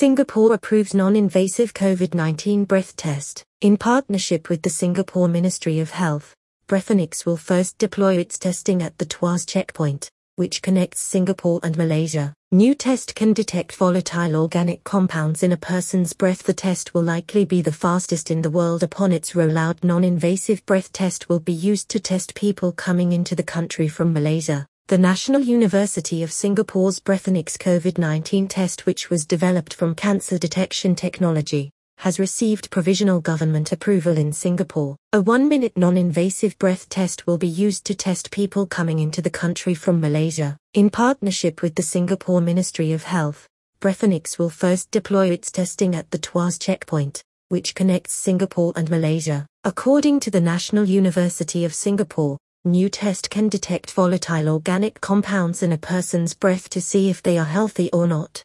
Singapore approves non-invasive COVID-19 breath test. In partnership with the Singapore Ministry of Health, Breathonix will first deploy its testing at the Tuas checkpoint, which connects Singapore and Malaysia. New test can detect volatile organic compounds in a person's breath. The test will likely be the fastest in the world upon its rollout. Non-invasive breath test will be used to test people coming into the country from Malaysia. The National University of Singapore's Breathonix COVID-19 test which was developed from cancer detection technology has received provisional government approval in Singapore. A one-minute non-invasive breath test will be used to test people coming into the country from Malaysia. In partnership with the Singapore Ministry of Health, Breathonix will first deploy its testing at the Tuas checkpoint, which connects Singapore and Malaysia. According to the National University of Singapore, New test can detect volatile organic compounds in a person's breath to see if they are healthy or not.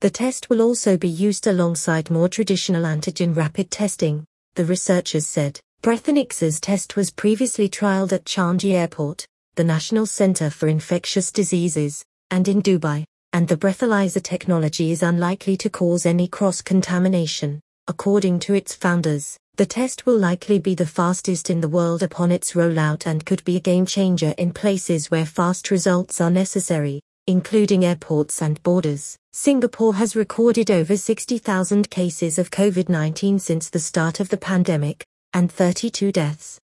The test will also be used alongside more traditional antigen rapid testing, the researchers said. Breathonix's test was previously trialed at Changi Airport, the National Center for Infectious Diseases, and in Dubai, and the breathalyzer technology is unlikely to cause any cross-contamination, according to its founders. The test will likely be the fastest in the world upon its rollout and could be a game changer in places where fast results are necessary, including airports and borders. Singapore has recorded over 60,000 cases of COVID-19 since the start of the pandemic, and 32 deaths.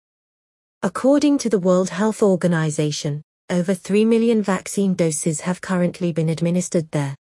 According to the World Health Organization, over 3 million vaccine doses have currently been administered there.